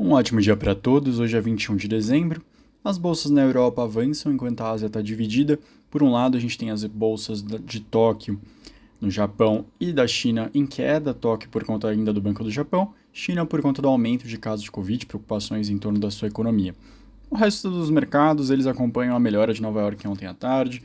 Um ótimo dia para todos. Hoje é 21 de dezembro. As bolsas na Europa avançam enquanto a Ásia está dividida. Por um lado, a gente tem as bolsas de Tóquio, no Japão, e da China em queda. Tóquio por conta ainda do Banco do Japão, China por conta do aumento de casos de Covid, preocupações em torno da sua economia. O resto dos mercados, eles acompanham a melhora de Nova York ontem à tarde.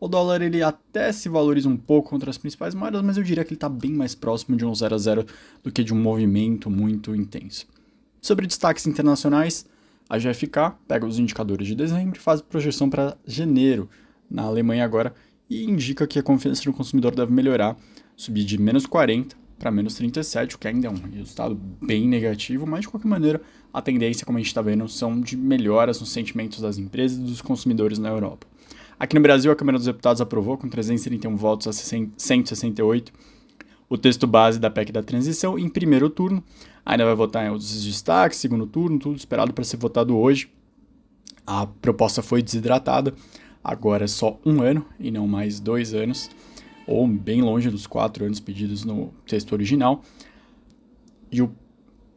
O dólar ele até se valoriza um pouco contra as principais moedas, mas eu diria que ele está bem mais próximo de um 0 a 0 do que de um movimento muito intenso. Sobre destaques internacionais, a GFK pega os indicadores de dezembro e faz projeção para janeiro na Alemanha agora e indica que a confiança do consumidor deve melhorar, subir de menos 40 para menos 37, o que ainda é um resultado bem negativo, mas de qualquer maneira a tendência, como a gente está vendo, são de melhoras nos sentimentos das empresas e dos consumidores na Europa. Aqui no Brasil, a Câmara dos Deputados aprovou com 331 votos a 168 o texto base da PEC da transição em primeiro turno. Ainda vai votar em outros destaques, segundo turno, tudo esperado para ser votado hoje. A proposta foi desidratada, agora é só um ano e não mais dois anos, ou bem longe dos quatro anos pedidos no texto original. E o,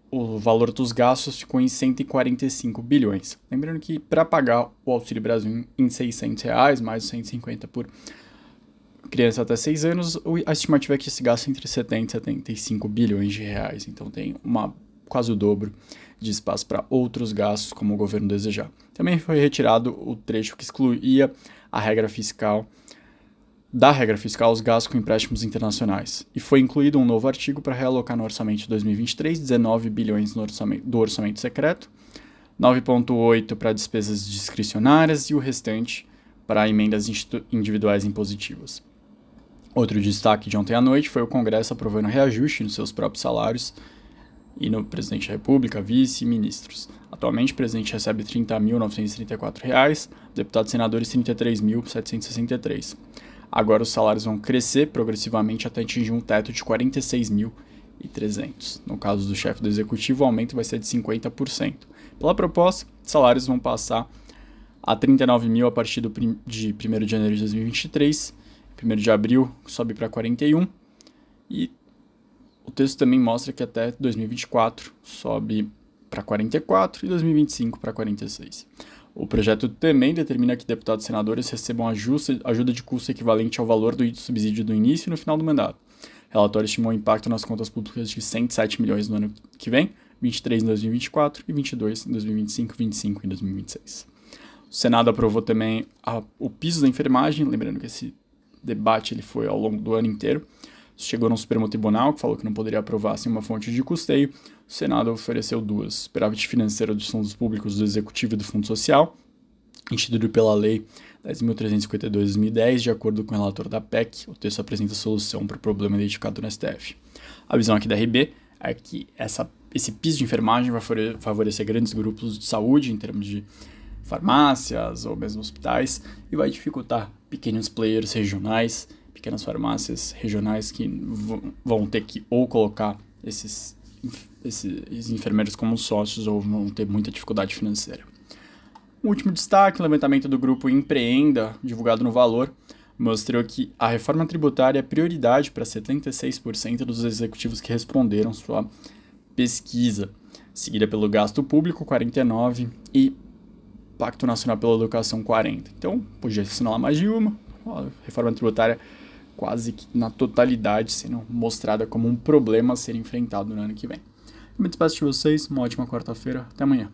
o valor dos gastos ficou em 145 bilhões. Lembrando que para pagar o Auxílio Brasil em 600 reais, mais 150 por criança até 6 anos, a estimativa é que se gasta entre 70 e 75 bilhões de reais. Então tem uma, quase o dobro de espaço para outros gastos, como o governo desejar. Também foi retirado o trecho que excluía a regra fiscal da regra fiscal os gastos com empréstimos internacionais. E foi incluído um novo artigo para realocar no orçamento de 2023 19 bilhões orçamento, do orçamento secreto, 9,8 para despesas discricionárias e o restante para emendas individuais impositivas. Outro destaque de ontem à noite foi o Congresso aprovando reajuste nos seus próprios salários e no presidente da República, vice e ministros. Atualmente, o presidente recebe R$ 30.934, deputados e senadores R$ 33.763. Agora, os salários vão crescer progressivamente até atingir um teto de R$ 46.300. No caso do chefe do executivo, o aumento vai ser de 50%. Pela proposta, salários vão passar a 39 mil a partir do de 1 de janeiro de 2023 1 de abril sobe para 41 e o texto também mostra que até 2024 sobe para 44 e 2025 para 46. O projeto também determina que deputados e senadores recebam ajuda de custo equivalente ao valor do subsídio do início e no final do mandato. O relatório estimou o impacto nas contas públicas de 107 milhões no ano que vem, 23 em 2024 e 22 em 2025, 25 em 2026. O Senado aprovou também a, o piso da enfermagem, lembrando que esse debate ele foi ao longo do ano inteiro. Chegou no Supremo Tribunal, que falou que não poderia aprovar sem uma fonte de custeio. O Senado ofereceu duas: superávit financeiro dos fundos públicos do Executivo e do Fundo Social, instituído pela Lei 10.352 de 2010, de acordo com o relator da PEC, o texto apresenta solução para o problema identificado no STF. A visão aqui da RB é que essa, esse piso de enfermagem vai favorecer grandes grupos de saúde em termos de farmácias ou mesmo hospitais e vai dificultar pequenos players regionais, pequenas farmácias regionais que vão ter que ou colocar esses, esses enfermeiros como sócios ou vão ter muita dificuldade financeira. O último destaque, o levantamento do grupo Empreenda, divulgado no Valor, mostrou que a reforma tributária é prioridade para 76% dos executivos que responderam sua pesquisa, seguida pelo gasto público, 49%, e Pacto Nacional pela Educação 40. Então, podia assinalar mais de uma. A reforma tributária quase que na totalidade sendo mostrada como um problema a ser enfrentado no ano que vem. Eu me despeço de vocês, uma ótima quarta-feira, até amanhã.